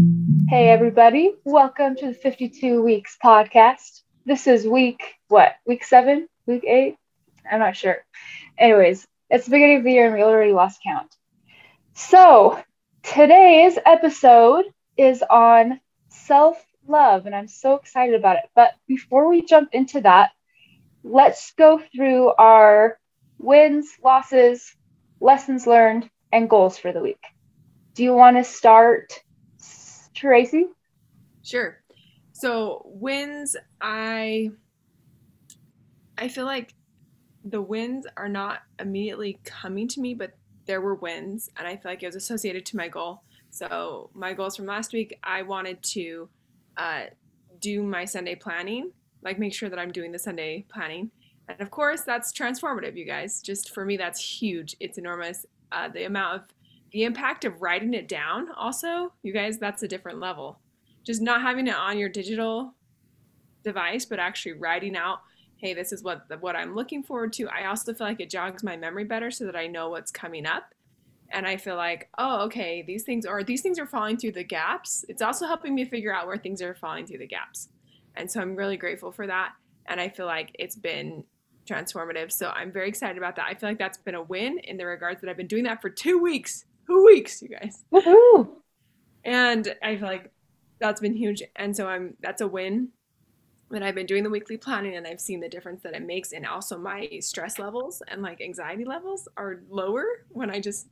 Hey, everybody. Welcome to the 52 Weeks podcast. This is week, what, week seven? Week eight? I'm not sure. Anyways, it's the beginning of the year and we already lost count. So, today's episode is on self love, and I'm so excited about it. But before we jump into that, let's go through our wins, losses, lessons learned, and goals for the week. Do you want to start, Tracy? Sure. So wins, I I feel like the wins are not immediately coming to me, but there were wins, and I feel like it was associated to my goal. So my goals from last week, I wanted to uh, do my Sunday planning, like make sure that I'm doing the Sunday planning, and of course that's transformative, you guys. Just for me, that's huge. It's enormous. Uh, the amount of the impact of writing it down, also, you guys, that's a different level. Just not having it on your digital device, but actually writing out hey, this is what what I'm looking forward to. I also feel like it jogs my memory better so that I know what's coming up. And I feel like, oh, okay, these things are these things are falling through the gaps. It's also helping me figure out where things are falling through the gaps. And so I'm really grateful for that. And I feel like it's been transformative. So I'm very excited about that. I feel like that's been a win in the regards that I've been doing that for two weeks. Two weeks, you guys. Woohoo! And I feel like that's been huge. And so I'm that's a win that I've been doing the weekly planning and I've seen the difference that it makes and also my stress levels and like anxiety levels are lower when I just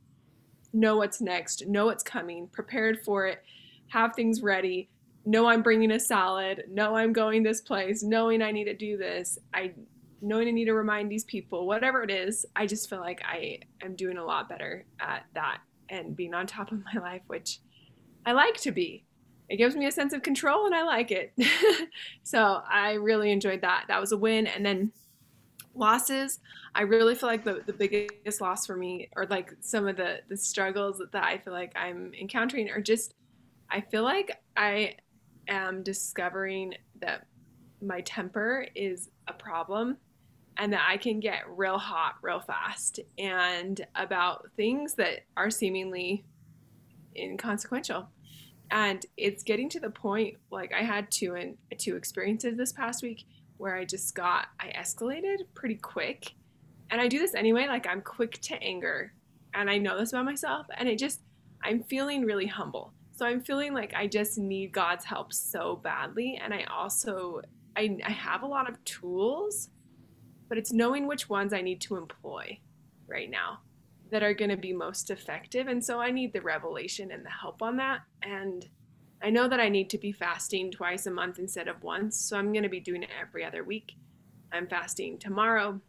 know what's next, know what's coming, prepared for it, have things ready, know I'm bringing a salad, know I'm going this place, knowing I need to do this, I knowing I need to remind these people, whatever it is, I just feel like I am doing a lot better at that and being on top of my life, which I like to be it gives me a sense of control and I like it. so I really enjoyed that. That was a win. And then losses, I really feel like the, the biggest loss for me or like some of the, the struggles that I feel like I'm encountering are just, I feel like I am discovering that my temper is a problem and that I can get real hot real fast and about things that are seemingly inconsequential. And it's getting to the point like i had two and two experiences this past week where i just got i escalated pretty quick. And i do this anyway like i'm quick to anger and i know this about myself and it just i'm feeling really humble. So i'm feeling like i just need god's help so badly. And i also i, I have a lot of tools but it's knowing which ones i need to employ right now that are going to be most effective. And so I need the revelation and the help on that. And I know that I need to be fasting twice a month instead of once. So I'm going to be doing it every other week. I'm fasting tomorrow.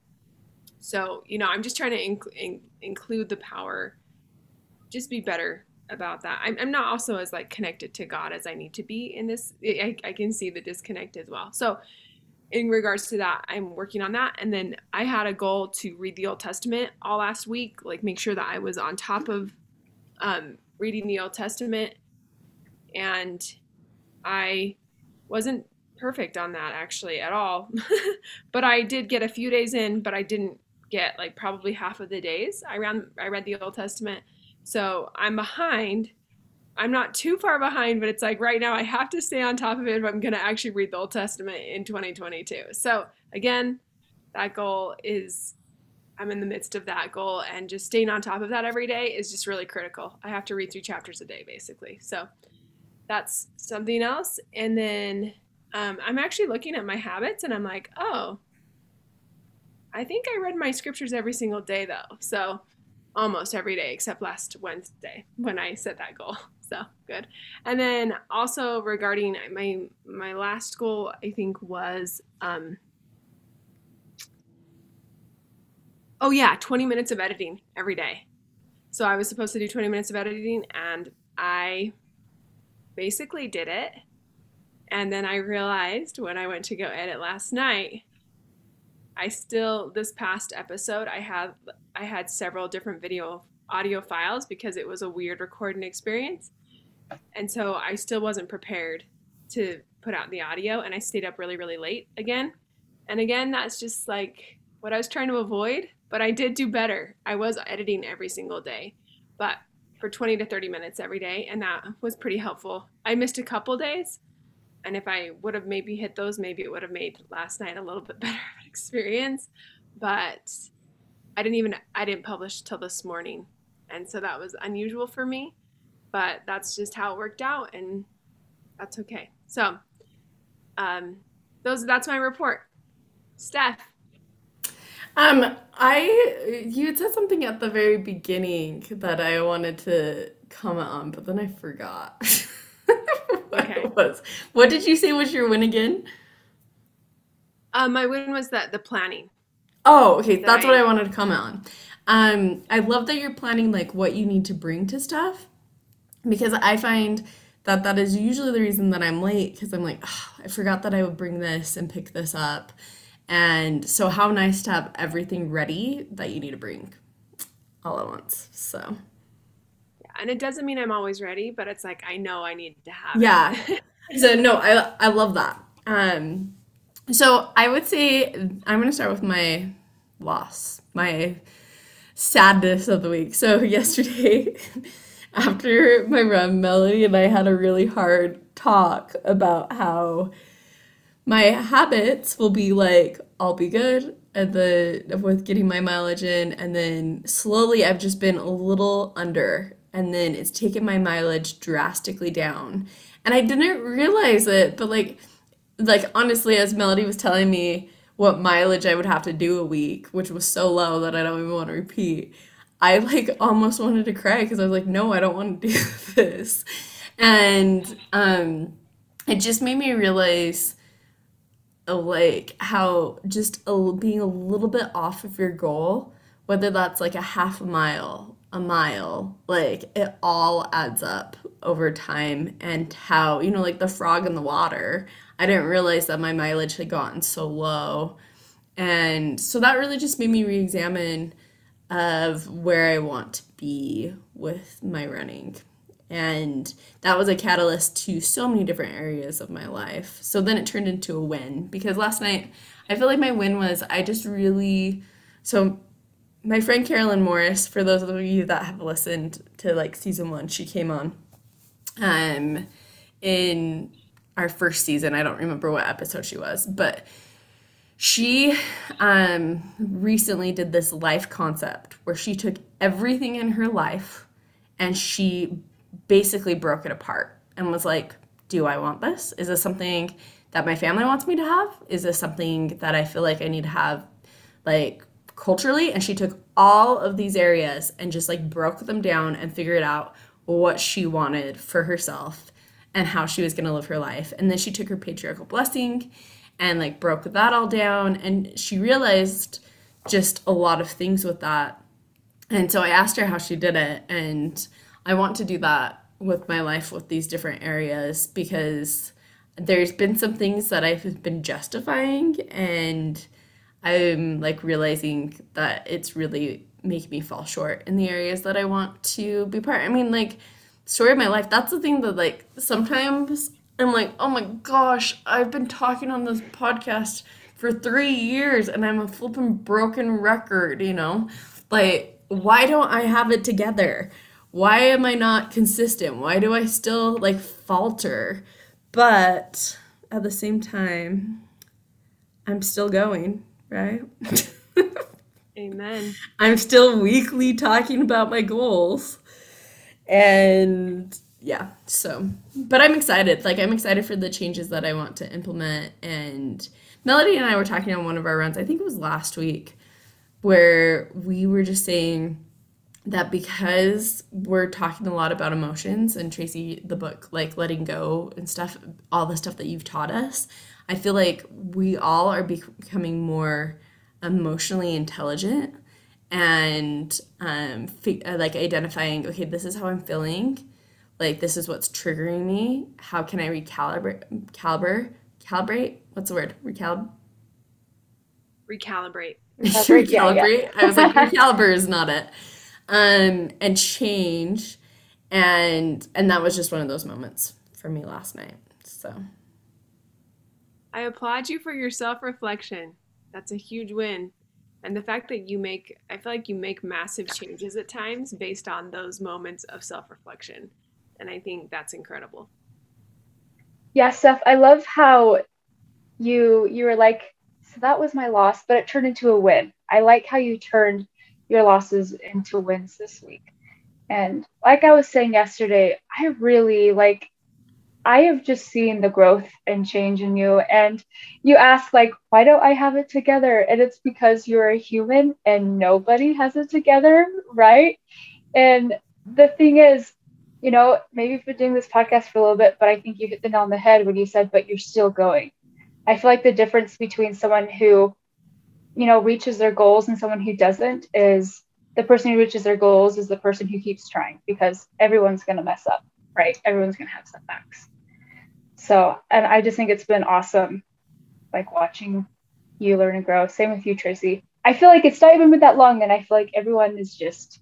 So, you know, I'm just trying to inc- in- include the power, just be better about that. I'm, I'm, not also as like connected to God as I need to be in this. I, I can see the disconnect as well. So in regards to that, I'm working on that. And then I had a goal to read the Old Testament all last week, like make sure that I was on top of um, reading the Old Testament. And I wasn't perfect on that actually at all. but I did get a few days in, but I didn't get like probably half of the days. I ran I read the Old Testament. So I'm behind I'm not too far behind, but it's like right now I have to stay on top of it if I'm going to actually read the Old Testament in 2022. So, again, that goal is I'm in the midst of that goal, and just staying on top of that every day is just really critical. I have to read three chapters a day, basically. So, that's something else. And then um, I'm actually looking at my habits, and I'm like, oh, I think I read my scriptures every single day, though. So, almost every day except last Wednesday when I set that goal. So good. And then also regarding my my last goal, I think was um, oh yeah, 20 minutes of editing every day. So I was supposed to do 20 minutes of editing and I basically did it. And then I realized when I went to go edit last night, I still this past episode I had I had several different video audio files because it was a weird recording experience. And so I still wasn't prepared to put out the audio and I stayed up really really late again. And again, that's just like what I was trying to avoid, but I did do better. I was editing every single day, but for 20 to 30 minutes every day, and that was pretty helpful. I missed a couple days, and if I would have maybe hit those, maybe it would have made last night a little bit better of an experience. But I didn't even I didn't publish till this morning, and so that was unusual for me. But that's just how it worked out, and that's okay. So, um, those that's my report. Steph, um, I you had said something at the very beginning that I wanted to comment on, but then I forgot. what okay. it was. What did you say was your win again? Uh, my win was that the planning. Oh, okay. That That's I, what I wanted to comment on. Um, I love that you're planning like what you need to bring to stuff because I find that that is usually the reason that I'm late because I'm like, oh, I forgot that I would bring this and pick this up. And so, how nice to have everything ready that you need to bring all at once. So, yeah, and it doesn't mean I'm always ready, but it's like I know I need to have. Yeah. so no, I I love that. Um, so I would say I'm gonna start with my loss, my sadness of the week. So yesterday, after my run, Melody and I had a really hard talk about how my habits will be like I'll be good at the with getting my mileage in and then slowly I've just been a little under and then it's taken my mileage drastically down. And I didn't realize it, but like like honestly as Melody was telling me what mileage I would have to do a week, which was so low that I don't even want to repeat. I like almost wanted to cry because I was like, no, I don't want to do this. And um it just made me realize like how just a, being a little bit off of your goal, whether that's like a half a mile, a mile, like it all adds up over time. And how, you know, like the frog in the water, I didn't realize that my mileage had gotten so low. And so that really just made me re examine of where I want to be with my running. And that was a catalyst to so many different areas of my life. So then it turned into a win because last night i feel like my win was i just really so my friend carolyn morris for those of you that have listened to like season one she came on um in our first season. I don't remember what episode she was but she um recently did this life concept where she took everything in her life and she basically broke it apart and was like, do I want this? Is this something that my family wants me to have? Is this something that I feel like I need to have like culturally? And she took all of these areas and just like broke them down and figured out what she wanted for herself and how she was going to live her life. And then she took her patriarchal blessing and like broke that all down and she realized just a lot of things with that. And so I asked her how she did it and I want to do that with my life with these different areas because there's been some things that I've been justifying and I'm like realizing that it's really making me fall short in the areas that I want to be part. I mean, like story of my life. That's the thing that like sometimes I'm like, oh my gosh, I've been talking on this podcast for three years and I'm a flipping broken record. You know, like why don't I have it together? why am I not consistent? Why do I still like falter? But at the same time, I'm still going, right? Amen. I'm still weekly talking about my goals. And yeah, so, but I'm excited. Like, I'm excited for the changes that I want to implement. And Melody and I were talking on one of our runs, I think it was last week, where we were just saying, that because we're talking a lot about emotions and Tracy, the book, like letting go and stuff, all the stuff that you've taught us, I feel like we all are becoming more emotionally intelligent and um, like identifying, okay, this is how I'm feeling. Like this is what's triggering me. How can I recalibrate? Calibrate? Calibrate? What's the word? Recalib. Recalibrate. Recalibrate, yeah, yeah. I was like, recalibrate is not it. Um, and change, and and that was just one of those moments for me last night. So I applaud you for your self reflection. That's a huge win. And the fact that you make, I feel like you make massive changes at times based on those moments of self reflection. And I think that's incredible. Yeah, Steph, I love how you you were like, so that was my loss, but it turned into a win. I like how you turned your losses into wins this week. And like I was saying yesterday, I really like I have just seen the growth and change in you. And you ask, like, why don't I have it together? And it's because you're a human and nobody has it together, right? And the thing is, you know, maybe you've been doing this podcast for a little bit, but I think you hit the nail on the head when you said, but you're still going. I feel like the difference between someone who, you know, reaches their goals and someone who doesn't is the person who reaches their goals is the person who keeps trying because everyone's going to mess up, right? Everyone's going to have setbacks. So, and I just think it's been awesome, like watching you learn and grow. Same with you, Tracy. I feel like it's not even been that long, and I feel like everyone is just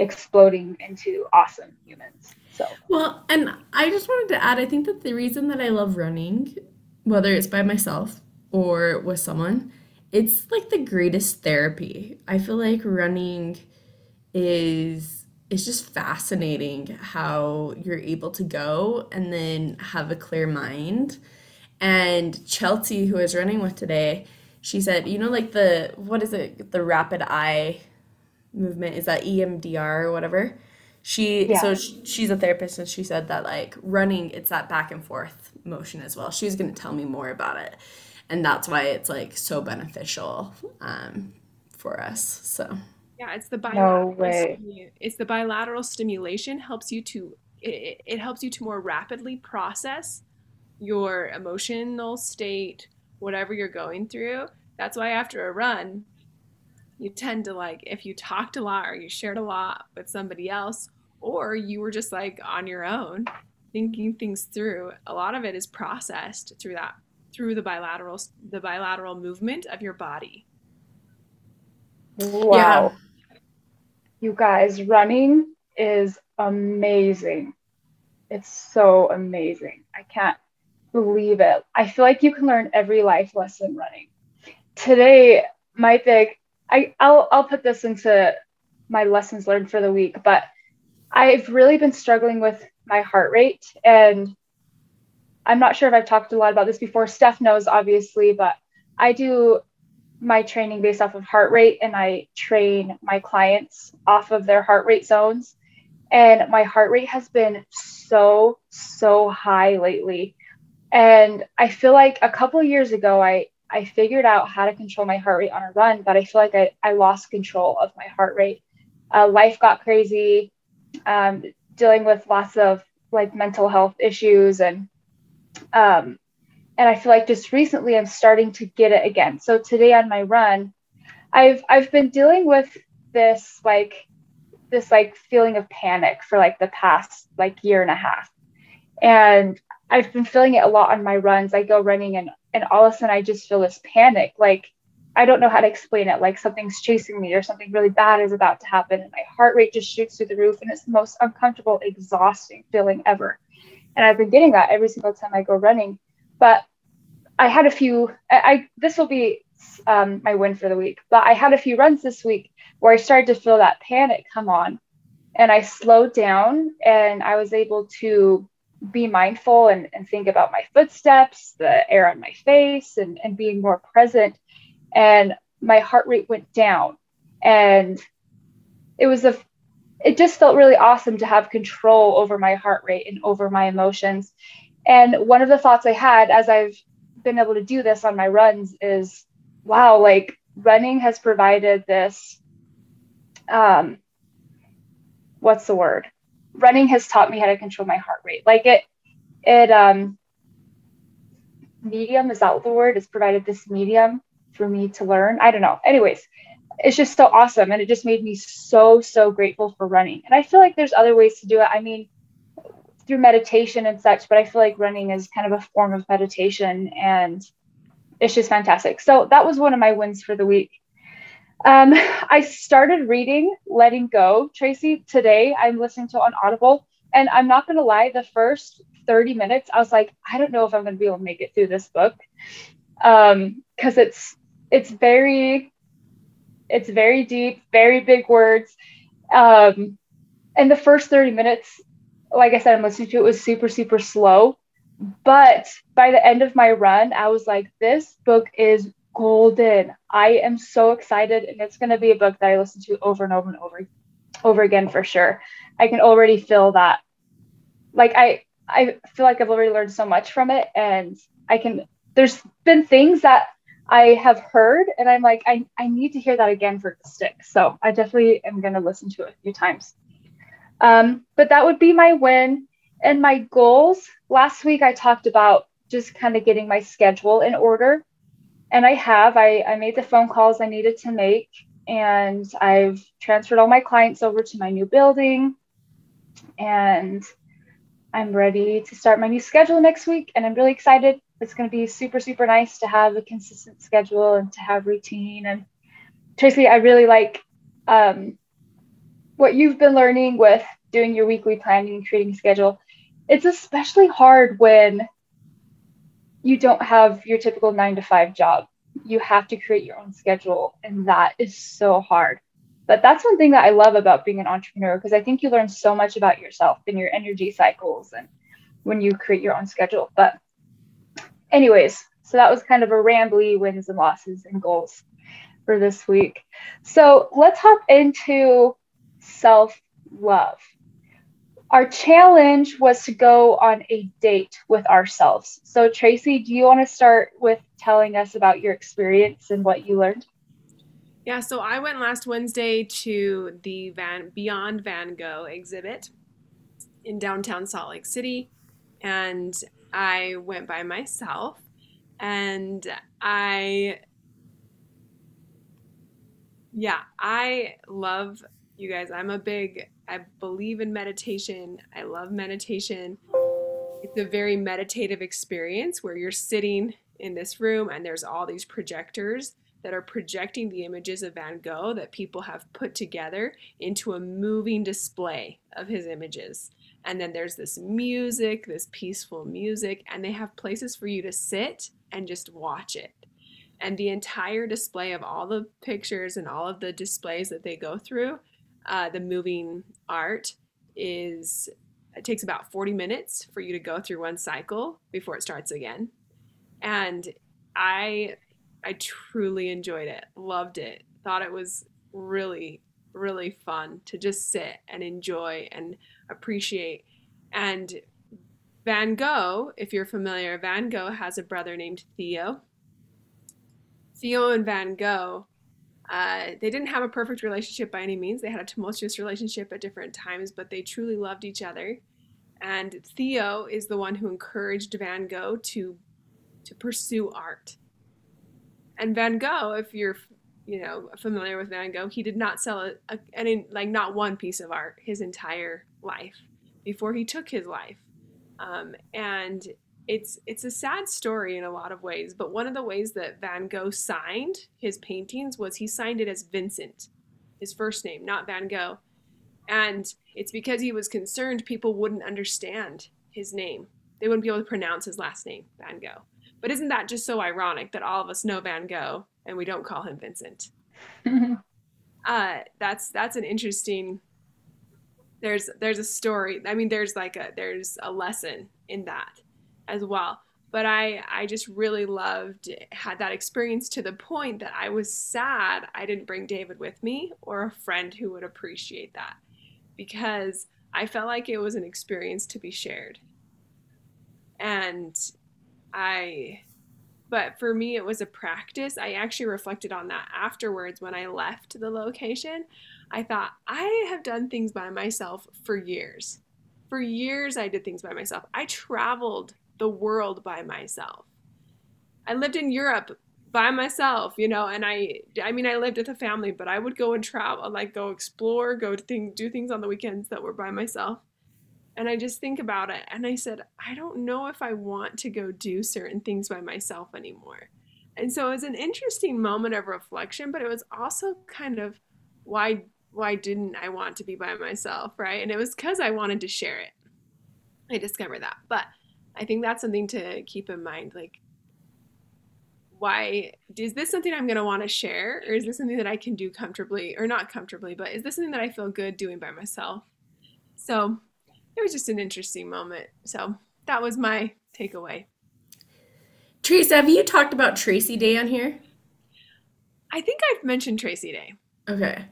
exploding into awesome humans. So, Well, and I just wanted to add I think that the reason that I love running, whether it's by myself or with someone, it's like the greatest therapy. I feel like running is it's just fascinating how you're able to go and then have a clear mind. And Chelsea, who was running with today, she said, you know, like the what is it, the rapid eye movement is that EMDR or whatever. She Yeah. so sh she's a therapist and she said that like running it's that back and forth motion as well. She's going to tell me more about it. And that's why it's like so beneficial um, for us. So Yeah, it's the bilateral. way. stimu- It's the bilateral stimulation helps you to it, it helps you to more rapidly process your emotional state, whatever you're going through. That's why after a run, you tend to like if you talked a lot or you shared a lot with somebody else, or you were just like on your own thinking things through. A lot of it is processed through that through the bilateral the bilateral movement of your body. wow. You guys, running is amazing. It's so amazing. I can't believe it. I feel like you can learn every life lesson running. Today, my big I I'll I'll put this into my lessons learned for the week, but I've really been struggling with my heart rate and I'm not sure if I've talked a lot about this before. Steph knows obviously, but I do my training based off of heart rate and I train my clients off of their heart rate zones. And my heart rate has been so, so high lately. And I feel like a couple years ago, I, I figured out how to control my heart rate on a run, but I feel like I, I lost control of my heart rate. Uh, life got crazy, um, dealing with lots of like mental health issues and um, and I feel like just recently I'm starting to get it again. So today on my run, I've I've been dealing with this like this like feeling of panic for like the past like year and a half. And I've been feeling it a lot on my runs. I go running and and all of a sudden I just feel this panic like I don't know how to explain it like something's chasing me or something really bad is about to happen and my heart rate just shoots through the roof and it's the most uncomfortable exhausting feeling ever. And I've been getting that every single time I go running. But I had a few. I, I this will be um, my win for the week. But I had a few runs this week where I started to feel that panic come on, and I slowed down and I was able to be mindful and, and think about my footsteps, the air on my face, and and being more present. And my heart rate went down, and it was a it just felt really awesome to have control over my heart rate and over my emotions. And one of the thoughts I had as I've been able to do this on my runs is wow, like running has provided this um what's the word? Running has taught me how to control my heart rate. Like it it um medium is that the word? It's provided this medium for me to learn. I don't know. Anyways, it's just so awesome. And it just made me so, so grateful for running. And I feel like there's other ways to do it. I mean, through meditation and such, but I feel like running is kind of a form of meditation and it's just fantastic. So that was one of my wins for the week. Um, I started reading Letting Go, Tracy, today. I'm listening to on Audible. And I'm not going to lie, the first 30 minutes, I was like, I don't know if I'm going to be able to make it through this book. Um, cause it's, it's very, it's very deep, very big words. Um, and the first 30 minutes, like I said, I'm listening to it was super, super slow. But by the end of my run, I was like, this book is golden. I am so excited. And it's going to be a book that I listen to over and over and over, over again for sure. I can already feel that. Like, I, I feel like I've already learned so much from it. And I can, there's been things that I have heard and I'm like, I, I need to hear that again for the stick. So I definitely am going to listen to it a few times. Um, but that would be my win. And my goals last week, I talked about just kind of getting my schedule in order. And I have, I, I made the phone calls I needed to make, and I've transferred all my clients over to my new building. And I'm ready to start my new schedule next week. And I'm really excited. It's going to be super, super nice to have a consistent schedule and to have routine. And Tracy, I really like um, what you've been learning with doing your weekly planning and creating schedule. It's especially hard when you don't have your typical nine to five job. You have to create your own schedule, and that is so hard. But that's one thing that I love about being an entrepreneur because I think you learn so much about yourself and your energy cycles and when you create your own schedule. But, anyways, so that was kind of a rambly wins and losses and goals for this week. So let's hop into self love. Our challenge was to go on a date with ourselves. So, Tracy, do you want to start with telling us about your experience and what you learned? Yeah, so I went last Wednesday to the Van Beyond Van Gogh exhibit in downtown Salt Lake City, and I went by myself, and I, yeah, I love you guys, I'm a big, I believe in meditation. I love meditation. It's a very meditative experience where you're sitting in this room and there's all these projectors that are projecting the images of Van Gogh that people have put together into a moving display of his images. And then there's this music, this peaceful music, and they have places for you to sit and just watch it. And the entire display of all the pictures and all of the displays that they go through uh, the moving art is it takes about 40 minutes for you to go through one cycle before it starts again. And i i truly enjoyed it loved it thought it was really really fun to just sit and enjoy and appreciate. And van gogh if you're familiar van gogh has a brother named theo. Theo and van gogh uh, they didn't have a perfect relationship by any means. They had a tumultuous relationship at different times, but they truly loved each other. And Theo is the one who encouraged Van Gogh to to pursue art. And Van Gogh, if you're you know familiar with Van Gogh, he did not sell a, a any like not one piece of art his entire life before he took his life. Um, and it's it's a sad story in a lot of ways, but one of the ways that Van Gogh signed his paintings was he signed it as Vincent, his first name, not Van Gogh. And it's because he was concerned people wouldn't understand his name. They wouldn't be able to pronounce his last name, Van Gogh. But isn't that just so ironic that all of us know Van Gogh and we don't call him Vincent? uh, that's that's an interesting. There's there's a story. I mean, there's like a there's a lesson in that as well but I I just really loved had that experience to the point that I was sad I didn't bring David with me or a friend who would appreciate that because I felt like it was an experience to be shared. And I but for me it was a practice. I actually reflected on that afterwards when I left the location. I thought I have done things by myself for years. For years I did things by myself. I traveled the world by myself. I lived in Europe by myself, you know, and I I mean I lived with a family, but I would go and travel, like go explore, go to things do things on the weekends that were by myself. And I just think about it and I said, I don't know if I want to go do certain things by myself anymore. And so it was an interesting moment of reflection, but it was also kind of why why didn't I want to be by myself, right? And it was cuz I wanted to share it. I discovered that. But I think that's something to keep in mind like why is this something I'm going to want to share or is this something that I can do comfortably or not comfortably, but is this something that I feel good doing by myself? So it was just an interesting moment. So that was my takeaway. Teresa, have you talked about Tracy Day on here? I think I've mentioned Tracy Day. Okay.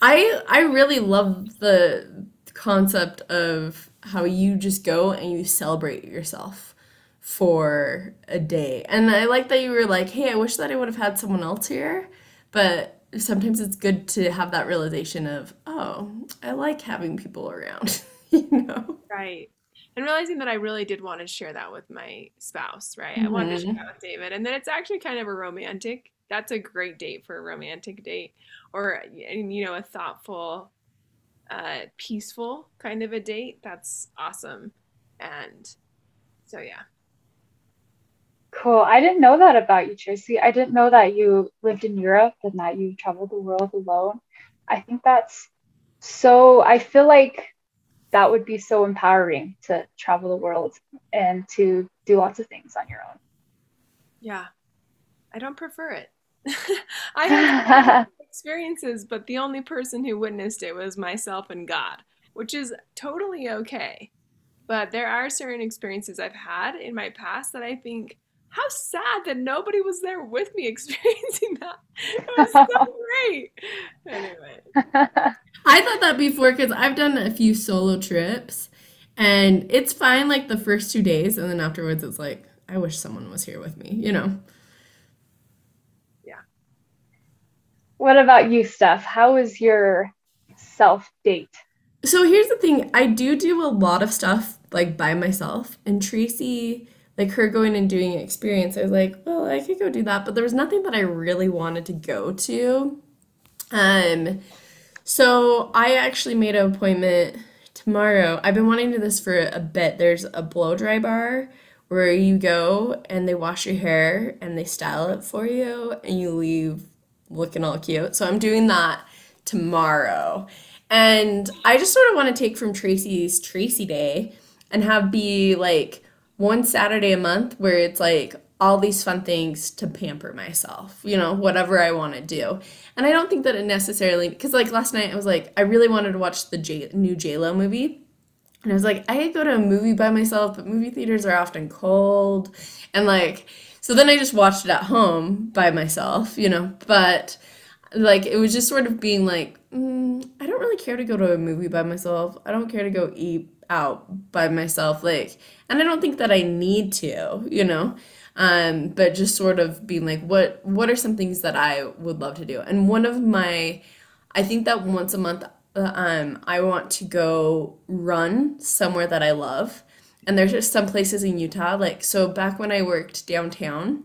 I I really love the concept of how you just go and you celebrate yourself for a day. And I like that you were like, hey, I wish that I would have had someone else here. But sometimes it's good to have that realization of, oh, I like having people around, you know? Right. And realizing that I really did want to share that with my spouse, right? I wanted to share Mhm. that with David. And then it's actually kind of a romantic. That's a great date for a romantic date or, and, you know, a thoughtful, uh, peaceful kind of a date. That's awesome. And so, yeah. Cool. I didn't know that about you, Tracy. I didn't know that you lived in Europe and that you traveled the world alone. I think that's so, I feel like that would be so empowering to travel the world and to do lots of things on your own. Yeah. I don't prefer it. I experiences, but the only person who witnessed it was myself and God, which is totally okay. But there are certain experiences I've had in my past that I think, how sad that nobody was there with me experiencing that. It was so great. Anyway, I thought that before because I've done a few solo trips and it's fine like the first two days and then afterwards it's like, I wish someone was here with me, you know? What about you, Steph? How was your self date? So here's the thing, I do do a lot of stuff like by myself and Tracy like her going and doing an experience, I was like, well, I could go do that, but there was nothing that I really wanted to go to. Um, so I actually made an appointment tomorrow. I've been wanting to do this for a bit. There's a blow dry bar where you go and they wash your hair and they style it for you and you leave looking all cute. So I'm doing that tomorrow. And I just sort of want to take from Tracy's Tracy Day and have be like one Saturday a month where it's like all these fun things to pamper myself, you know, whatever I want to do. And I don't think that it necessarily, because like last night I was like, I really wanted to watch the J, new JLo movie. And I was like, I go to a movie by myself, but movie theaters are often cold. And like, so then I just watched it at home by myself, you know, but like it was just sort of being like, mm, I don't really care to go to a movie by myself. I don't care to go eat out by myself. Like, and I don't think that I need to, you know. Um, but just sort of being like, what what are some things that I would love to do? And one of my, I think that once a month, uh, um, I want to go run somewhere that I love. And there's just some places in Utah, like so back when I worked downtown,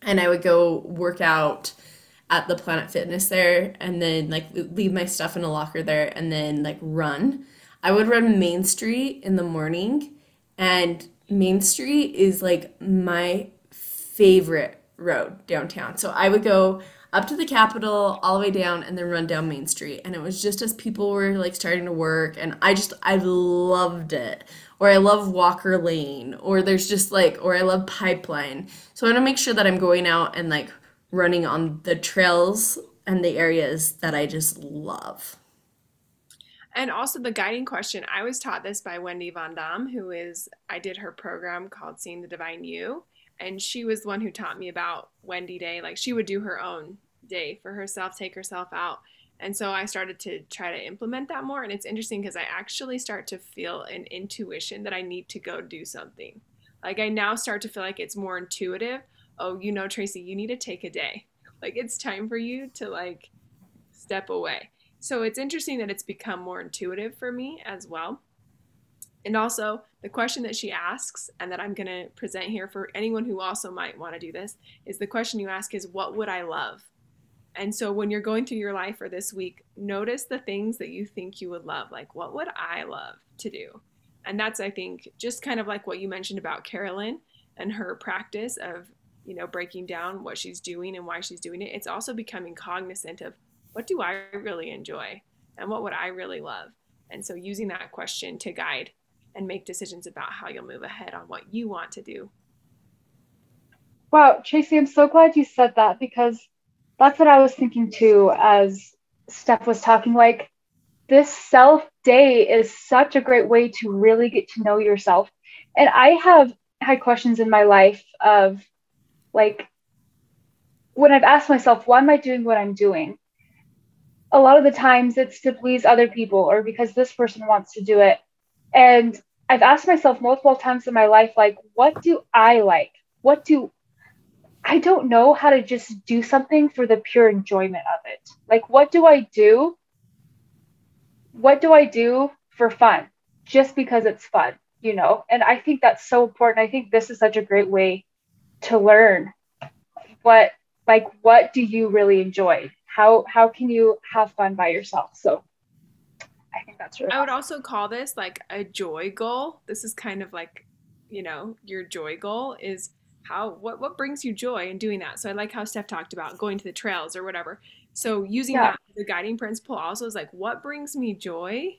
and I would go work out at the Planet Fitness there, and then like leave my stuff in a locker there, and then like run. I would run Main Street in the morning, and Main Street is like my favorite road downtown. So I would go up to the Capitol, all the way down, and then run down Main Street. And it was just as people were like starting to work, and I just I loved it. Or I love Walker Lane, or there's just like, or I love Pipeline. So I want to make sure that I'm going out and like running on the trails and the areas that I just love. And also the guiding question, I was taught this by Wendy Von Dam, who is, I did her program called Seeing the Divine You. And she was the one who taught me about Wendy Day. Like she would do her own day for herself, take herself out. And so I started to try to implement that more. And it's interesting because I actually start to feel an intuition that I need to go do something. Like I now start to feel like it's more intuitive. Oh, you know, Tracy, you need to take a day. Like it's time for you to like step away. So it's interesting that it's become more intuitive for me as well. And also the question that she asks and that I'm going to present here for anyone who also might want to do this is the question you ask is what would I love? And so when you're going through your life or this week, notice the things that you think you would love. Like, what would I love to do? And that's, I think, just kind of like what you mentioned about Carolyn and her practice of, you know, breaking down what she's doing and why she's doing it. It's also becoming cognizant of what do I really enjoy and what would I really love? And so using that question to guide and make decisions about how you'll move ahead on what you want to do. Wow, Tracy, I'm so glad you said that because that's what I was thinking too as Steph was talking. Like, this self day is such a great way to really get to know yourself. And I have had questions in my life of like, when I've asked myself, why am I doing what I'm doing? A lot of the times it's to please other people or because this person wants to do it. And I've asked myself multiple times in my life, like, what do I like? What do I don't know how to just do something for the pure enjoyment of it. Like, what do I do? What do I do for fun? Just because it's fun, you know? And I think that's so important. I think this is such a great way to learn what, like, what do you really enjoy? How, how can you have fun by yourself? So I think that's really I would also call this like a joy goal. This is kind of like, you know, your joy goal is how what what brings you joy in doing that? So i like how steph talked about going to the trails or whatever. So using yeah. that the guiding principle also is like what brings me joy?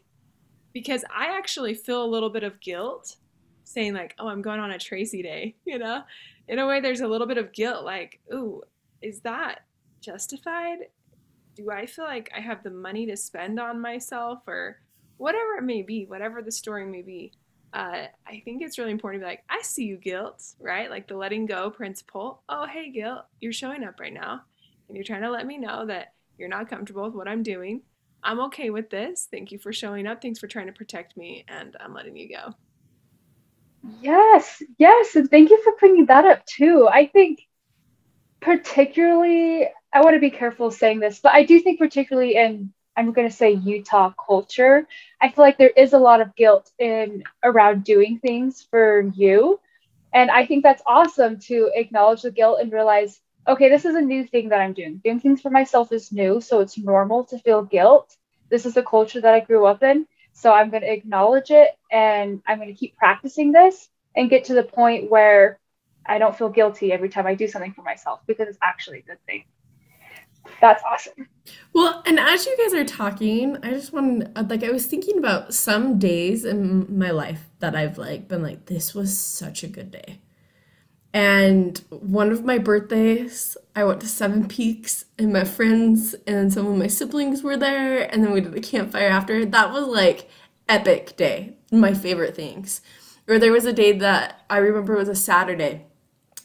Because i actually feel a little bit of guilt saying like oh i'm going on a tracy day you know? In a way there's a little bit of guilt like ooh is that justified? Do i feel like i have the money to spend on myself or whatever it may be whatever the story may be uh, I think it's really important to be like, I see you, guilt, right? Like the letting go principle. Oh, hey, guilt, you're showing up right now. And you're trying to let me know that you're not comfortable with what I'm doing. I'm okay with this. Thank you for showing up. Thanks for trying to protect me. And I'm letting you go. Yes, yes. And thank you for bringing that up too. I think, particularly, I want to be careful saying this, but I do think, particularly in I'm going to say Utah culture, I feel like there is a lot of guilt in around doing things for you. And I think that's awesome to acknowledge the guilt and realize, okay, this is a new thing that I'm doing. Doing things for myself is new, so it's normal to feel guilt. This is the culture that I grew up in. So I'm going to acknowledge it and I'm going to keep practicing this and get to the point where I don't feel guilty every time I do something for myself because it's actually a good thing that's awesome. Well, and as you guys are talking, I just want uh, like I was thinking about some days in my life that I've like been like this was such a good day. And one of my birthdays, I went to Seven Peaks and my friends and some of my siblings were there and then we did a campfire after. That was like epic day. My favorite things. Or there was a day that I remember was a Saturday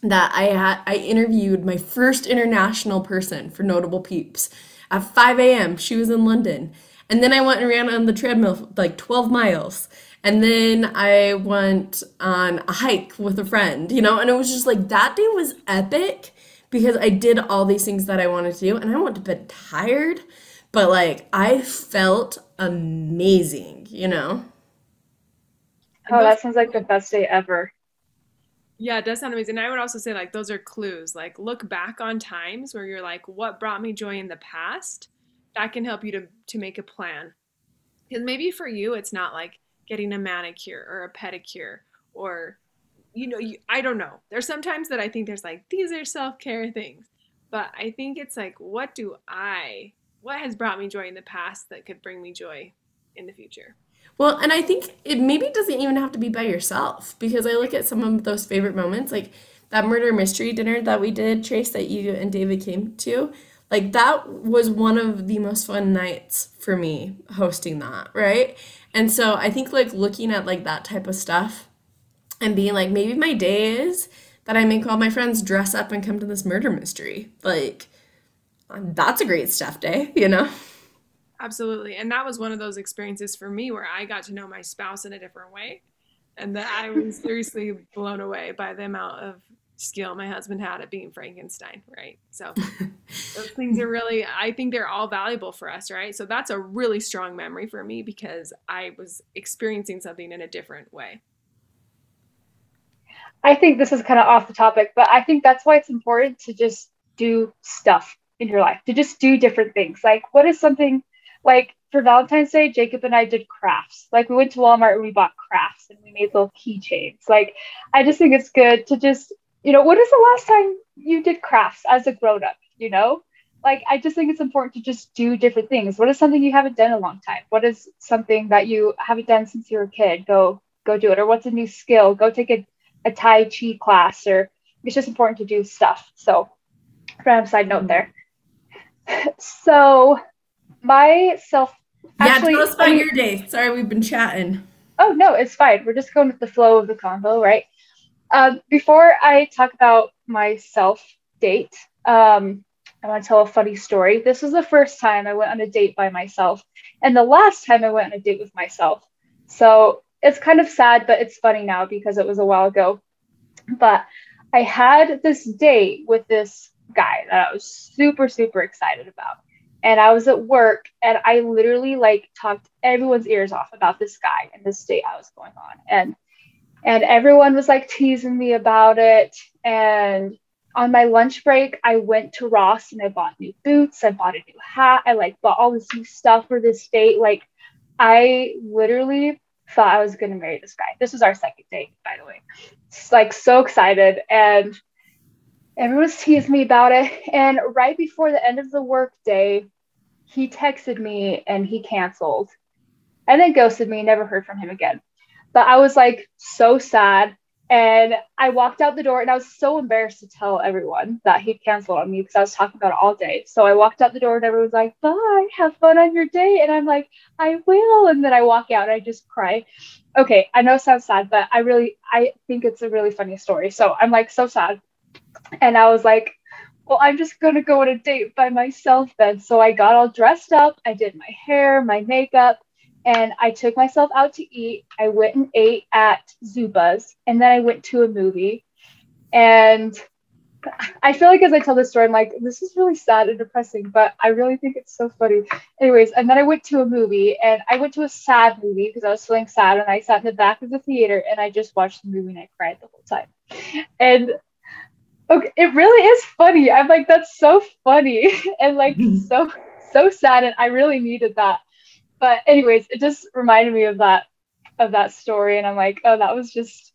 that I had I interviewed my first international person for Notable Peeps at 5 a.m. She was in London. And then I went and ran on the treadmill like 12 miles. And then I went on a hike with a friend, you know, and it was just like that day was epic because I did all these things that I wanted to do and I went to bed tired, but like I felt amazing, you know. Oh, that sounds like the best day ever. Yeah, it does sound amazing. And I would also say like those are clues. Like look back on times where you're like, what brought me joy in the past? That can help you to to make a plan. Because maybe for you it's not like getting a manicure or a pedicure or you know, you, I don't know. There's sometimes that I think there's like these are self-care things. But I think it's like what do I what has brought me joy in the past that could bring me joy in the future? Well, and I think it maybe doesn't even have to be by yourself because I look at some of those favorite moments, like that murder mystery dinner that we did, Trace, that you and David came to. Like that was one of the most fun nights for me hosting that, right? And so I think like looking at like that type of stuff and being like, maybe my day is that I make all my friends dress up and come to this murder mystery. Like, that's a great stuff day, you know? Absolutely. And that was one of those experiences for me where I got to know my spouse in a different way. And that I was seriously blown away by the amount of skill my husband had at being Frankenstein, right? So those things are really, I think they're all valuable for us, right? So that's a really strong memory for me because I was experiencing something in a different way. I think this is kind of off the topic, but I think that's why it's important to just do stuff in your life, to just do different things. Like, what is something like for Valentine's Day, Jacob and I did crafts. Like, we went to Walmart and we bought crafts and we made little keychains. Like, I just think it's good to just, you know, what is the last time you did crafts as a grown up, you know? Like, I just think it's important to just do different things. What is something you haven't done in a long time? What is something that you haven't done since you were a kid? Go, go do it. Or what's a new skill? Go take a a Tai Chi class, or it's just important to do stuff. So, random side note there. So, my self. Yeah, tell us about your day. Sorry, we've been chatting. Oh no, it's fine. We're just going with the flow of the convo, right? Um, before I talk about my self date, um, I want to tell a funny story. This was the first time I went on a date by myself, and the last time I went on a date with myself. So it's kind of sad, but it's funny now because it was a while ago. But I had this date with this guy that I was super, super excited about. And I was at work and I literally like talked everyone's ears off about this guy and this date I was going on. And and everyone was like teasing me about it. And on my lunch break, I went to Ross and I bought new boots. I bought a new hat. I like bought all this new stuff for this date. Like I literally thought I was going to marry this guy. This was our second date, by the way. It's like so excited. And everyone was teasing me about it. And right before the end of the workday, he texted me and he canceled and then ghosted me, never heard from him again. But I was like so sad. And I walked out the door and I was so embarrassed to tell everyone that he'd canceled on me because I was talking about it all day. So I walked out the door and everyone was like, bye, have fun on your day. And I'm like, I will. And then I walk out and I just cry. Okay, I know it sounds sad, but I really, I think it's a really funny story. So I'm like so sad. And I was like, well, I'm just going to go on a date by myself then. So I got all dressed up. I did my hair, my makeup and I took myself out to eat. I went and ate at Zupas, and then I went to a movie. And I feel like as I tell this story, I'm like, this is really sad and depressing, but I really think it's so funny. Anyways, and then I went to a movie, and I went to a sad movie because I was feeling sad, and I sat in the back of the theater and I just watched the movie and I cried the whole time. And okay, it really is funny. I'm like, that's so funny and like so so sad, and I really needed that but anyways, it just reminded me of that of that story, and I'm like, oh, that was just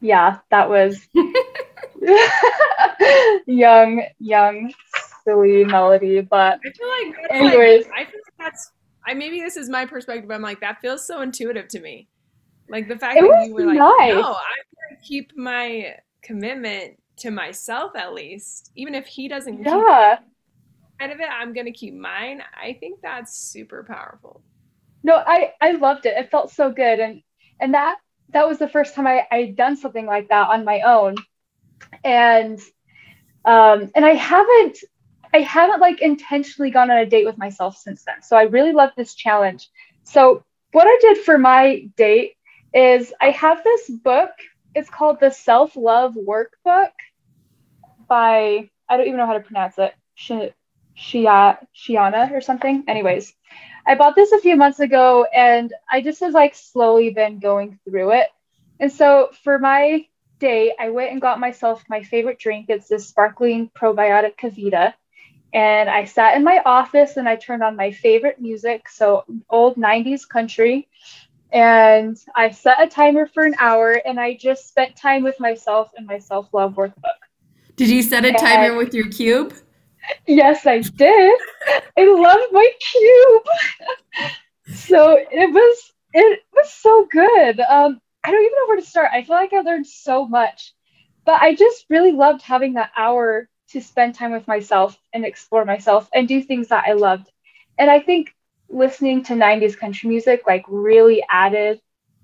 yeah, that was young, young, silly melody. But I feel like anyways, like, I feel like that's I maybe this is my perspective. I'm like that feels so intuitive to me. Like the fact that you were like, nice. no, I'm gonna keep my commitment to myself at least, even if he doesn't. Yeah of it, I'm gonna keep mine. I think that's super powerful. No, I I loved it. It felt so good, and and that that was the first time I I'd done something like that on my own, and um and I haven't I haven't like intentionally gone on a date with myself since then. So I really love this challenge. So what I did for my date is I have this book. It's called the Self Love Workbook by I don't even know how to pronounce it. Shia Shiana or something. Anyways, I bought this a few months ago and I just have like slowly been going through it. And so for my day, I went and got myself my favorite drink. It's this sparkling probiotic KeVita. And I sat in my office and I turned on my favorite music, so old 90s country. And I set a timer for an hour and I just spent time with myself in my self love workbook. Did you set a timer and with your cube? Yes, I did. I love my cube. so it was it was so good. Um, I don't even know where to start. I feel like I learned so much, but I just really loved having that hour to spend time with myself and explore myself and do things that I loved. And I think listening to 90s country music like really added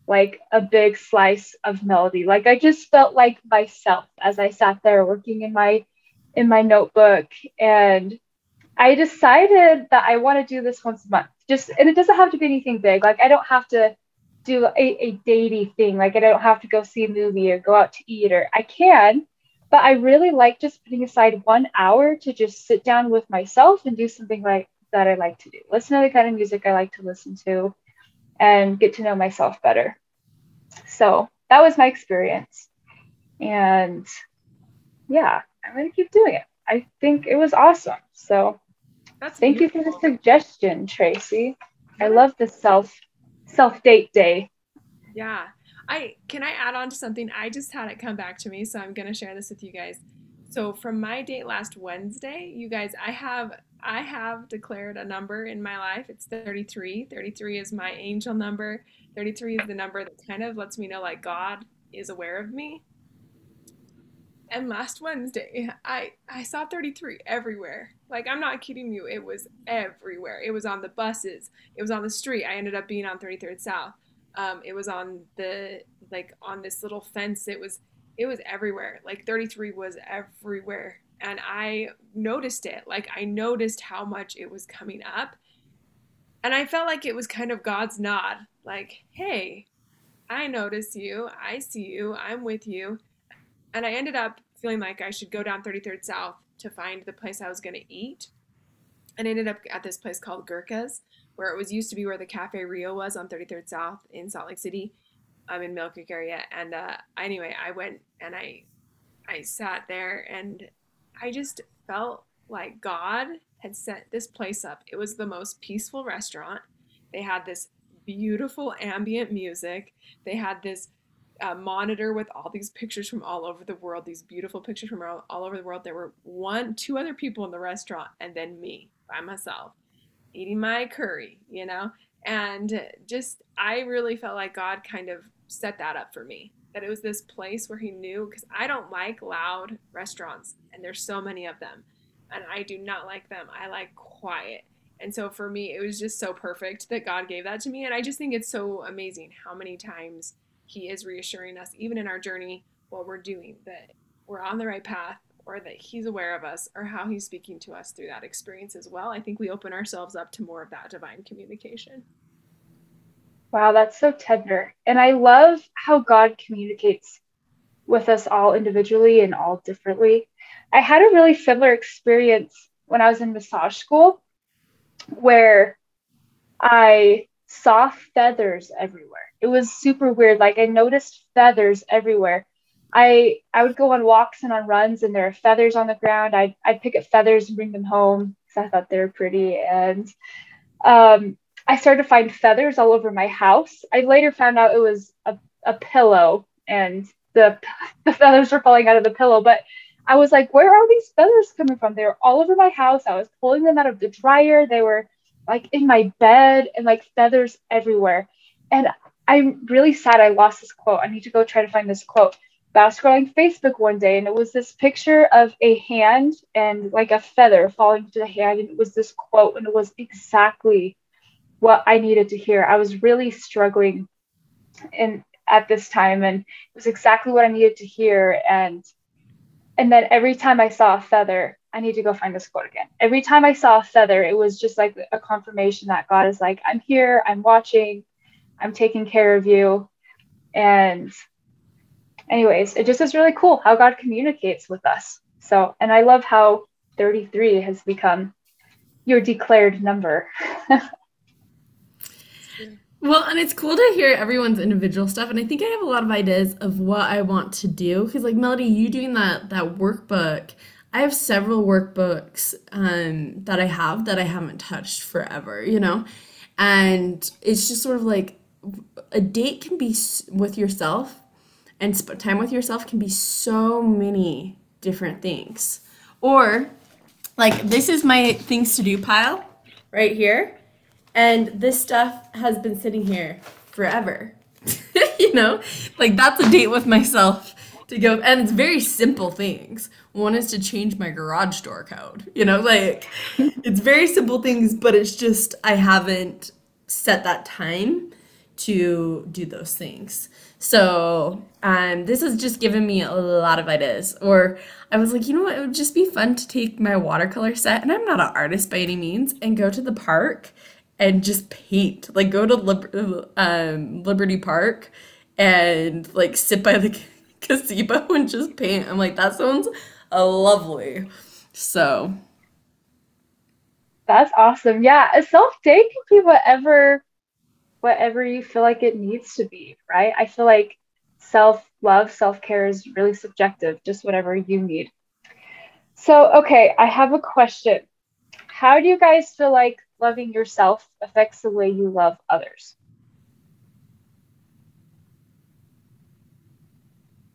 like a big slice of melody. Like I just felt like myself as I sat there working in my in my notebook and I decided that I want to do this once a month. Just and it doesn't have to be anything big. Like I don't have to do a, a datey thing. Like I don't have to go see a movie or go out to eat or I can, but I really like just putting aside one hour to just sit down with myself and do something like that I like to do. Listen to the kind of music I like to listen to and get to know myself better. So that was my experience. And yeah, I'm going to keep doing it. I think it was awesome. So That's thank you for the suggestion, Tracy. I love the self self date day. Yeah. I can I add on to something? I just had it come back to me, so I'm gonna share this with you guys. So from my date last Wednesday, you guys, I have I have declared a number in my life. It's 33. 33 is my angel number. 33 is the number that kind of lets me know like God is aware of me. And last Wednesday, I I saw 33 everywhere. Like I'm not kidding you, it was everywhere. It was on the buses, it was on the street. I ended up being on 33rd South. Um, it was on the like on this little fence. It was it was everywhere. Like 33 was everywhere, and I noticed it. Like I noticed how much it was coming up, and I felt like it was kind of God's nod. Like, hey, I notice you. I see you. I'm with you. And I ended up feeling like I should go down 33rd South to find the place I was going to eat. And I ended up at this place called Gurkha's, where it was used to be where the Cafe Rio was on 33rd South in Salt Lake City. I'm in Mill Creek area. And uh, anyway, I went and I I sat there and I just felt like God had set this place up. It was the most peaceful restaurant. They had this beautiful ambient music. They had this uh, monitor with all these pictures from all over the world, these beautiful pictures from all, all over the world. There were one, two other people in the restaurant, and then me by myself eating my curry, you know? And just, I really felt like God kind of set that up for me. That it was this place where He knew, because I don't like loud restaurants, and there's so many of them. And I do not like them. I like quiet. And so for me, it was just so perfect that God gave that to me. And I just think it's so amazing how many times He is reassuring us, even in our journey, what we're doing, that we're on the right path or that He's aware of us or how He's speaking to us through that experience as well. I think we open ourselves up to more of that divine communication. Wow, that's so tender. And I love how God communicates with us all individually and all differently. I had a really similar experience when I was in massage school where I saw feathers everywhere. It was super weird. Like I noticed feathers everywhere. I I would go on walks and on runs and there are feathers on the ground. I'd I'd pick up feathers and bring them home because I thought they were pretty. And um, I started to find feathers all over my house. I later found out it was a, a pillow and the the feathers were falling out of the pillow. But I was like, where are these feathers coming from? They were all over my house. I was pulling them out of the dryer. They were like in my bed and like feathers everywhere. And I'm really sad I lost this quote. I need to go try to find this quote. Was scrolling Facebook one day and it was this picture of a hand and like a feather falling to the hand. And it was this quote and it was exactly what I needed to hear. I was really struggling in at this time and it was exactly what I needed to hear. And and then every time I saw a feather, I need to go find this quote again. Every time I saw a feather, it was just like a confirmation that God is like, I'm here, I'm watching, I'm taking care of you. And, anyways, it just is really cool how God communicates with us. So, and I love how 33 has become your declared number. Well, and it's cool to hear everyone's individual stuff, and I think I have a lot of ideas of what I want to do. Because, like Melody, you doing that that workbook, I have several workbooks um, that I have that I haven't touched forever, you know, and it's just sort of like a date can be with yourself, and sp- time with yourself can be so many different things, or like this is my things to do pile right here and this stuff has been sitting here forever. you know, like that's a date with myself to go, and it's very simple things. One is to change my garage door code. You know, like it's very simple things, but it's just I haven't set that time to do those things. So um, this has just given me a lot of ideas. Or I was like, you know what? It would just be fun to take my watercolor set, and I'm not an artist by any means, and go to the park and just paint. Like go to Lib- um, Liberty Park and like sit by the gazebo and just paint. I'm like, that sounds lovely. So That's awesome. Yeah, a self date can be whatever whatever you feel like it needs to be, right? I feel like self love, self care is really subjective, just whatever you need. So, okay, I have a question. How do you guys feel like loving yourself affects the way you love others?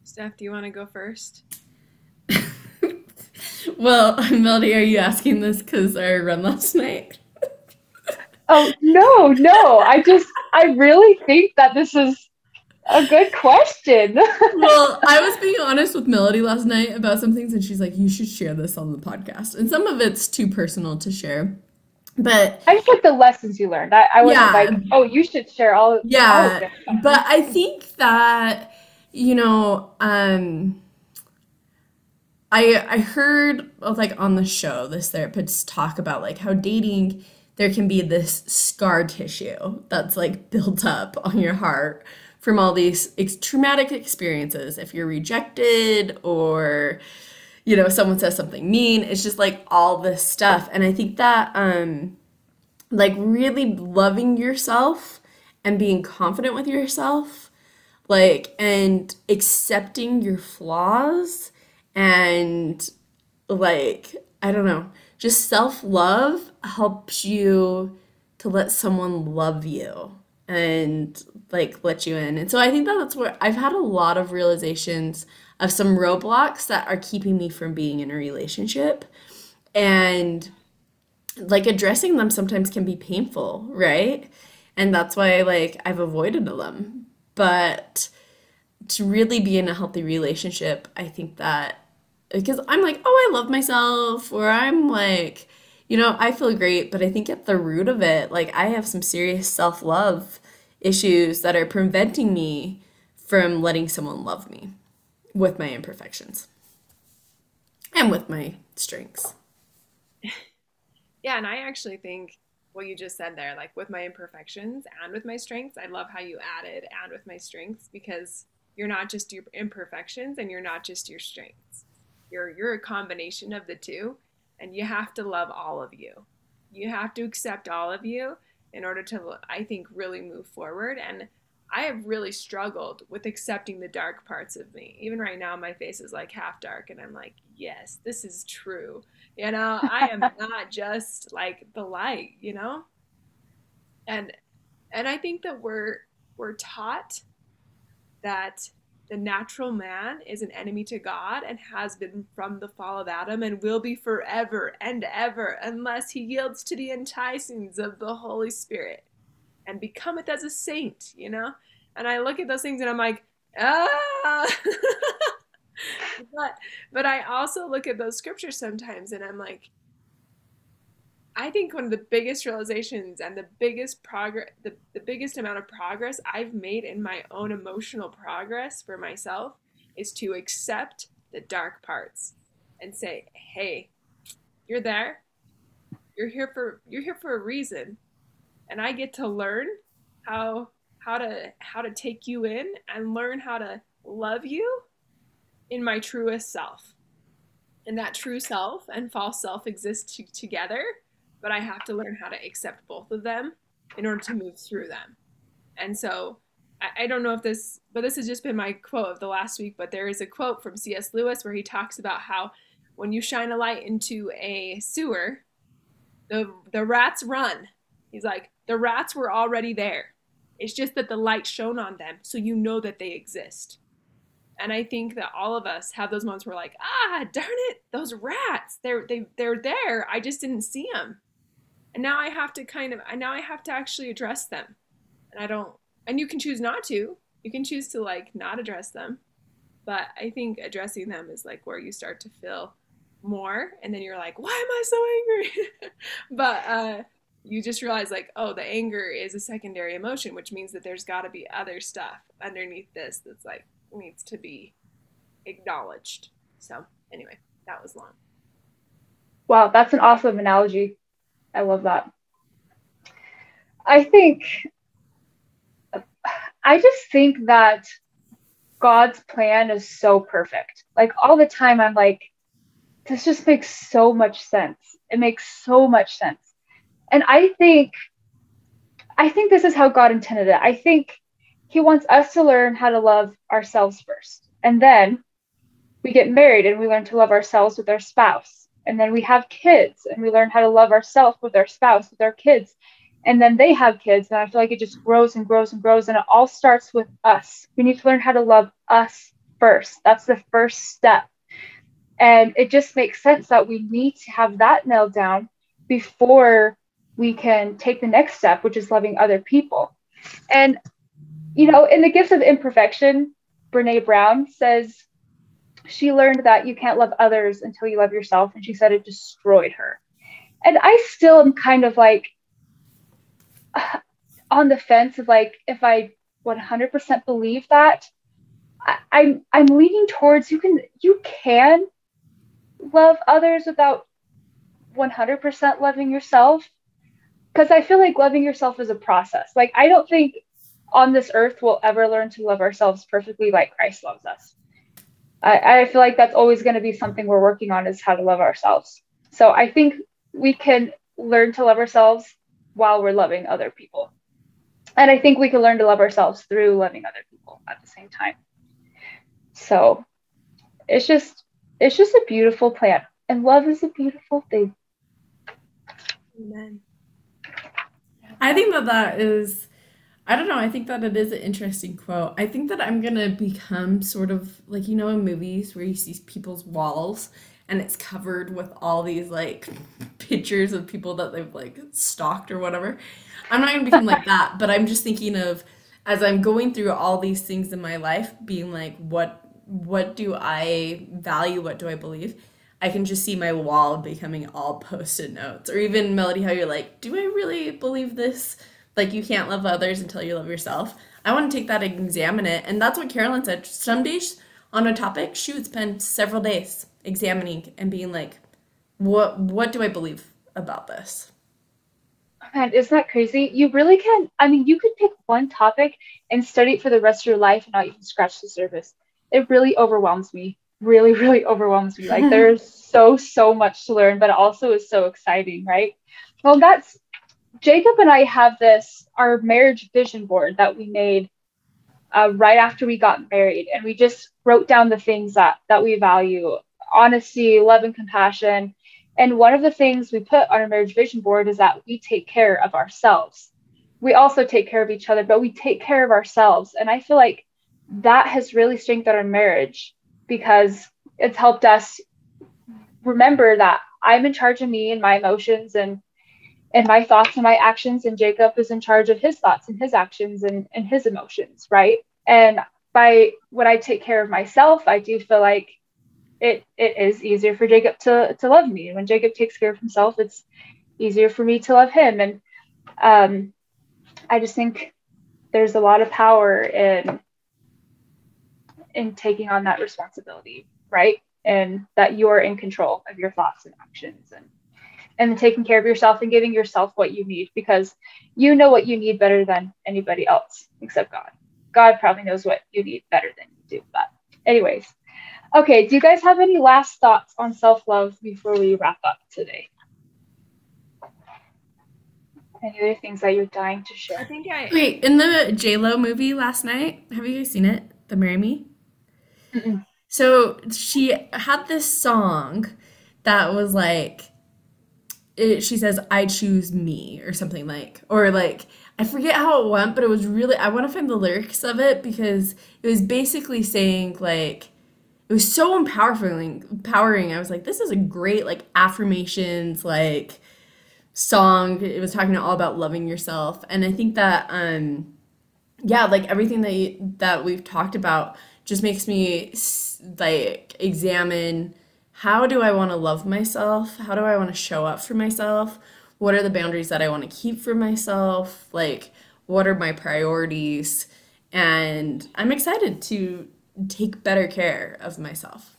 Steph, do you want to go first? well, Melody, are you asking this because I ran last night? oh no, no. I just I really think that this is a good question. well, I was being honest with Melody last night about some things, and she's like, "You should share this on the podcast." And some of it's too personal to share, but I just like the lessons you learned. I, I was yeah, like, "Oh, you should share all." Yeah, all but I think that you know, um, I I heard like on the show this therapist talk about like how dating there can be this scar tissue that's like built up on your heart from all these ex- traumatic experiences. If you're rejected or you know someone says something mean, it's just like all this stuff. And I think that um like really loving yourself and being confident with yourself like and accepting your flaws and like I don't know, just self-love helps you to let someone love you and like let you in. And so I think that that's where I've had a lot of realizations of some roadblocks that are keeping me from being in a relationship. And like addressing them sometimes can be painful, right? And that's why like I've avoided them. But to really be in a healthy relationship, I think that because I'm like, oh, I love myself, or I'm like, you know, I feel great, but I think at the root of it, like I have some serious self love issues that are preventing me from letting someone love me with my imperfections and with my strengths. yeah, and I actually think what you just said there, like with my imperfections and with my strengths, I love how you added and with my strengths because you're not just your imperfections and you're not just your strengths. You're you're a combination of the two and you have to love all of you. You have to accept all of you in order to, I think, really move forward. And I have really struggled with accepting the dark parts of me. Even right now, my face is like half dark, and I'm like, yes, this is true. You know, I am not just like the light, you know? And and I think that we're we're taught that the natural man is an enemy to God and has been from the fall of Adam and will be forever and ever unless he yields to the enticings of the Holy Spirit and becometh as a saint, you know? And I look at those things and I'm like, ah. but but I also look at those scriptures sometimes and I'm like, I think one of the biggest realizations and the biggest progress, the, the biggest amount of progress I've made in my own emotional progress for myself is to accept the dark parts and say, hey, you're there. You're here for you're here for a reason. And I get to learn how how to how to take you in and learn how to love you in my truest self. And that true self and false self exist t- together but I have to learn how to accept both of them in order to move through them. And so I, I don't know if this, but this has just been my quote of the last week. But there is a quote from C.S. Lewis where he talks about how when you shine a light into a sewer, the the rats run. He's like, the rats were already there. It's just that the light shone on them, so you know that they exist. And I think that all of us have those moments where we're like, ah, darn it, those rats, they're they they're there. I just didn't see them and now i have to kind of now i have to actually address them. And i don't and you can choose not to. You can choose to like not address them. But i think addressing them is like where you start to feel more. And then you're like why am i so angry? But uh you just realize like oh the anger is a secondary emotion which means that there's got to be other stuff underneath this that's like needs to be acknowledged. So anyway that was long. Wow that's an awesome analogy I love that. I think, I just think that God's plan is so perfect. Like all the time, I'm like, this just makes so much sense. It makes so much sense. And I think, I think this is how God intended it. I think he wants us to learn how to love ourselves first. And then we get married and we learn to love ourselves with our spouse. And then we have kids and we learn how to love ourselves with our spouse, with our kids. And then they have kids. And I feel like it just grows and grows and grows. And it all starts with us. We need to learn how to love us first. That's the first step. And it just makes sense that we need to have that nailed down before we can take the next step, which is loving other people. And, you know, in the gifts of imperfection, Brene Brown says she learned that you can't love others until you love yourself. And she said it destroyed her. And I still am kind of like on the fence of like, if I 100% believe that, I, I'm I'm leaning towards you can you can love others without 100% loving yourself because I feel like loving yourself is a process. Like I don't think on this earth we'll ever learn to love ourselves perfectly like Christ loves us. I, I feel like that's always going to be something we're working on is how to love ourselves. So I think we can learn to love ourselves while we're loving other people. And I think we can learn to love ourselves through loving other people at the same time. So it's just it's just a beautiful plan. And love is a beautiful thing. Amen. I think that that is, I don't know, I think that it is an interesting quote. I think that I'm going to become sort of like, you know, in movies where you see people's walls and it's covered with all these like pictures of people that they've like stalked or whatever. I'm not going to become like that, but I'm just thinking of as I'm going through all these things in my life being like what what do I value, what do I believe? I can just see my wall becoming all post-it notes. Or even Melody, how you're like, do I really believe this? Like you can't love others until you love yourself. I want to take that and examine it. And that's what Carolyn said. Some days on a topic, she would spend several days examining and being like, what what do I believe about this? Man, isn't that crazy? You really can. I mean, you could pick one topic and study it for the rest of your life and not even scratch the surface. It really overwhelms me really, really overwhelms me. Like there's so, so much to learn, but also is so exciting, right? Well, that's Jacob and I have this, our marriage vision board that we made uh, right after we got married. And we just wrote down the things that, that we value honesty, love, and compassion. And one of the things we put on our marriage vision board is that we take care of ourselves. We also take care of each other, but we take care of ourselves. And I feel like that has really strengthened our marriage because it's helped us remember that I'm in charge of me and my emotions and and my thoughts and my actions and Jacob is in charge of his thoughts and his actions and, and his emotions, right? And by when I take care of myself, I do feel like it it is easier for Jacob to to love me. and When Jacob takes care of himself, it's easier for me to love him. And um I just think there's a lot of power in in taking on that responsibility, right? And that you're in control of your thoughts and actions and and taking care of yourself and giving yourself what you need because you know what you need better than anybody else except God. God probably knows what you need better than you do. But anyways, okay, do you guys have any last thoughts on self-love before we wrap up today? Any other things that you're dying to I share? think I Wait, in the J Lo movie last night, have you guys seen it? The Marry Me. Mm-mm. So she had this song that was like, it, she says, "I choose me" or something like, or like I forget how it went, but it was really. I want to find the lyrics of it because it was basically saying like, it was so empowering. Empowering. I was like, this is a great like affirmations like song. It was talking all about loving yourself, and I think that um, yeah, like everything that you, that we've talked about just makes me like examine how do I want to love myself? How do I want to show up for myself? What are the boundaries that I want to keep for myself? Like, what are my priorities? And I'm excited to take better care of myself.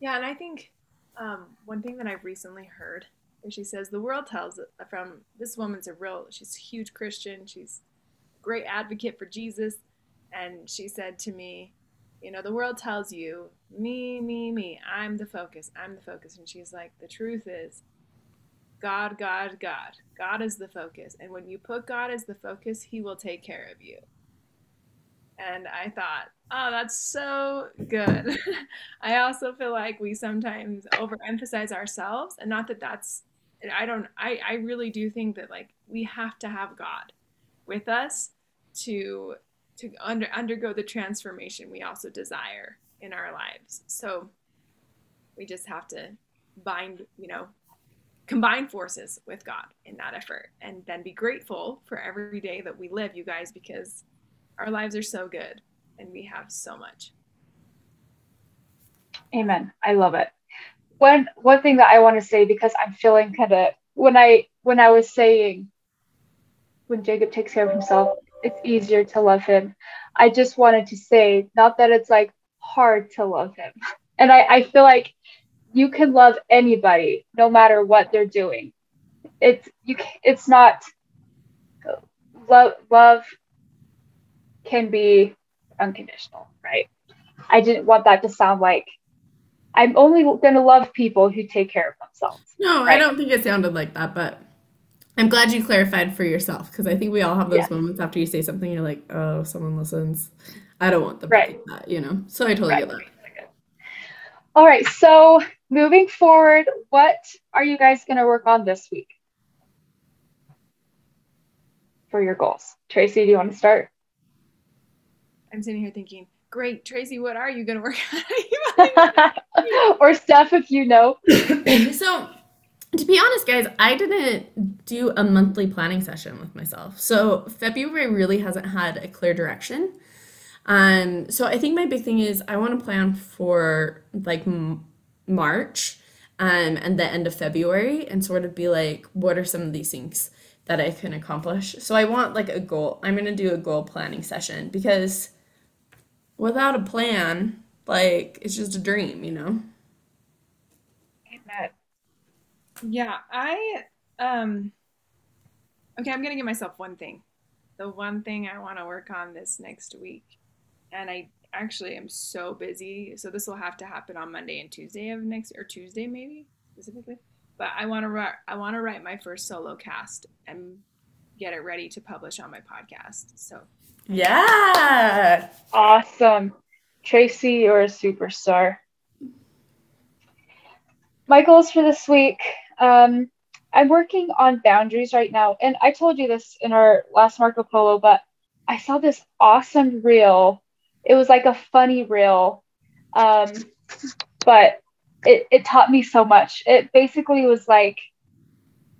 Yeah, and I think um, one thing that I've recently heard is she says the world tells from this woman's a real she's a huge Christian, she's a great advocate for Jesus, and she said to me, you know, the world tells you me, me, me, I'm the focus, I'm the focus, and she's like, the truth is, God, God, God. God is the focus. And when you put God as the focus, He will take care of you. And I thought, oh, that's so good. I also feel like we sometimes overemphasize ourselves, and not that that's, I don't, I, I really do think that like we have to have God with us to to under, undergo the transformation we also desire in our lives. So we just have to bind, you know, combine forces with God in that effort and then be grateful for every day that we live, you guys, because our lives are so good and we have so much. Amen. I love it. One one thing that I want to say because I'm feeling kind of when I when I was saying when Jacob takes care of himself, it's easier to love him. I just wanted to say, not that it's like hard to love him. And I, I feel like you can love anybody no matter what they're doing. It's you it's not love love can be unconditional, right? I didn't want that to sound like I'm only going to love people who take care of themselves. No, right? I don't think it sounded like that, but I'm glad you clarified for yourself because I think we all have those yeah. moments after you say something, you're like, oh, someone listens. I don't want them right. to think that, you know? So I totally right. get that. All right. So moving forward, what are you guys going to work on this week for your goals? Tracy, do you want to start? I'm sitting here thinking, great, Tracy, what are you going to work on? or Steph, if you know. so to be honest, guys, I didn't do a monthly planning session with myself. So February really hasn't had a clear direction. Um, so I think my big thing is I want to plan for like m- March um, and the end of February and sort of be like, what are some of these things that I can accomplish? So I want like a goal. I'm going to do a goal planning session because without a plan, like it's just a dream, you know? Amen. Yeah, I um okay, I'm gonna give myself one thing. The one thing I want to work on this next week. And I actually am so busy, so this will have to happen on Monday and Tuesday of next or Tuesday maybe specifically. But I want to write I want to write my first solo cast and get it ready to publish on my podcast. So yeah. Awesome. Tracy, you're a superstar. My goals for this week um, I'm working on boundaries right now. And I told you this in our last Marco Polo, but I saw this awesome reel. It was like a funny reel. Um, but it, it taught me so much. It basically was like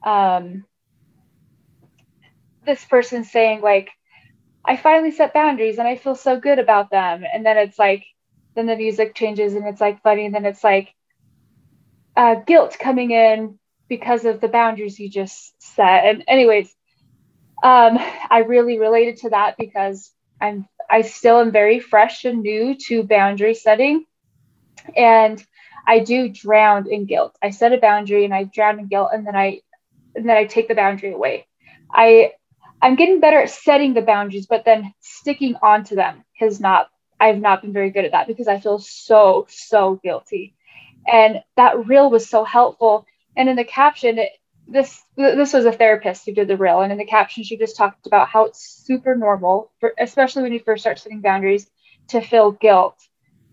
um, this person saying, like, I finally set boundaries and I feel so good about them. And then it's like, then the music changes and it's like funny. And then it's like uh, guilt coming in because of the boundaries you just set. And anyways, um, I really related to that because I'm I still am very fresh and new to boundary setting. And I do drown in guilt. I set a boundary and I drown in guilt and then I and then I take the boundary away. I I'm getting better at setting the boundaries, but then sticking onto them has not I've not been very good at that because I feel so, so guilty. And that reel was so helpful and in the caption, it, this this was a therapist who did the reel, and in the caption, she just talked about how it's super normal, for, especially when you first start setting boundaries, to feel guilt.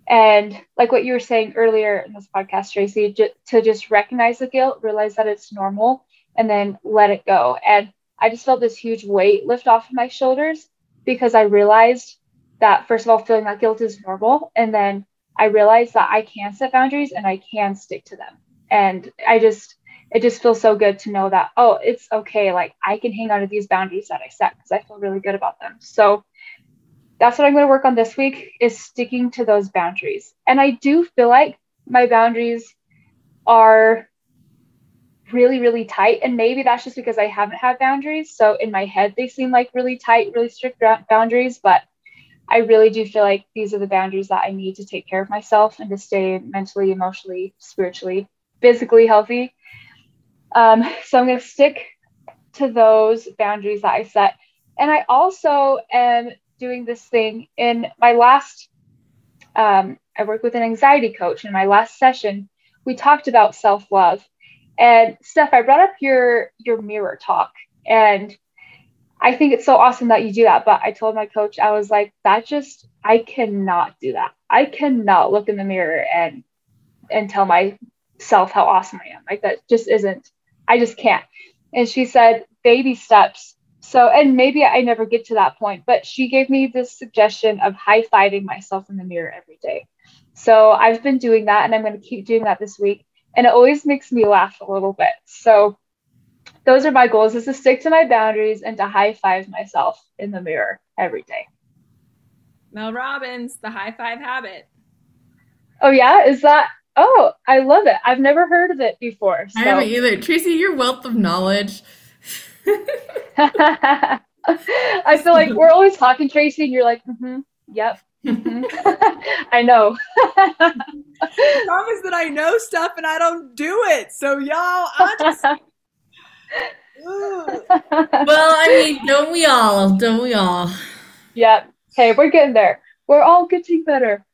And like what you were saying earlier in this podcast, Tracy, j- to just recognize the guilt, realize that it's normal, and then let it go. And I just felt this huge weight lift off of my shoulders because I realized that, first of all, feeling that guilt is normal. And then I realized that I can set boundaries and I can stick to them and i just it just feels so good to know that oh it's okay like i can hang on to these boundaries that i set because i feel really good about them. So that's what i'm going to work on this week is sticking to those boundaries. And i do feel like my boundaries are really really tight and maybe that's just because i haven't had boundaries. So in my head they seem like really tight really strict boundaries but I really do feel like these are the boundaries that I need to take care of myself and to stay mentally, emotionally, spiritually physically healthy. Um, so I'm going to stick to those boundaries that I set. And I also am doing this thing in my last, um, I work with an anxiety coach. In my last session, we talked about self love. And Steph, I brought up your your mirror talk, and I think it's so awesome that you do that. But I told my coach, I was like, that just I cannot do that. I cannot look in the mirror and and tell myself how awesome I am. Like that just isn't. I just can't. And she said, baby steps. So, and maybe I never get to that point, but she gave me this suggestion of high fiving myself in the mirror every day. So I've been doing that and I'm going to keep doing that this week. And it always makes me laugh a little bit. So those are my goals is to stick to my boundaries and to high five myself in the mirror every day. Mel Robbins, the high five habit. Oh yeah, is that Oh, I love it. I've never heard of it before. So. I haven't either. Tracy, your wealth of knowledge. I feel like we're always talking, Tracy, and you're like, mm-hmm, yep. Mm-hmm. I know. I promise that I know stuff and I don't do it. So y'all, I just well, I mean, don't we all? Don't we all? Yep. Hey, we're getting there. We're all getting better.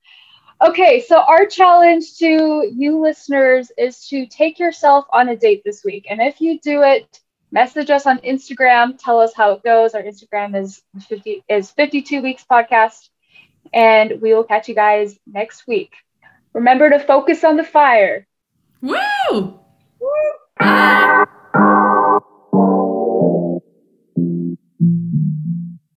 Okay, so our challenge to you listeners is to take yourself on a date this week. And if you do it, message us on Instagram, tell us how it goes. Our Instagram is 50 is 52 weeks podcast and we will catch you guys next week. Remember to focus on the fire. Woo! Woo! Ah.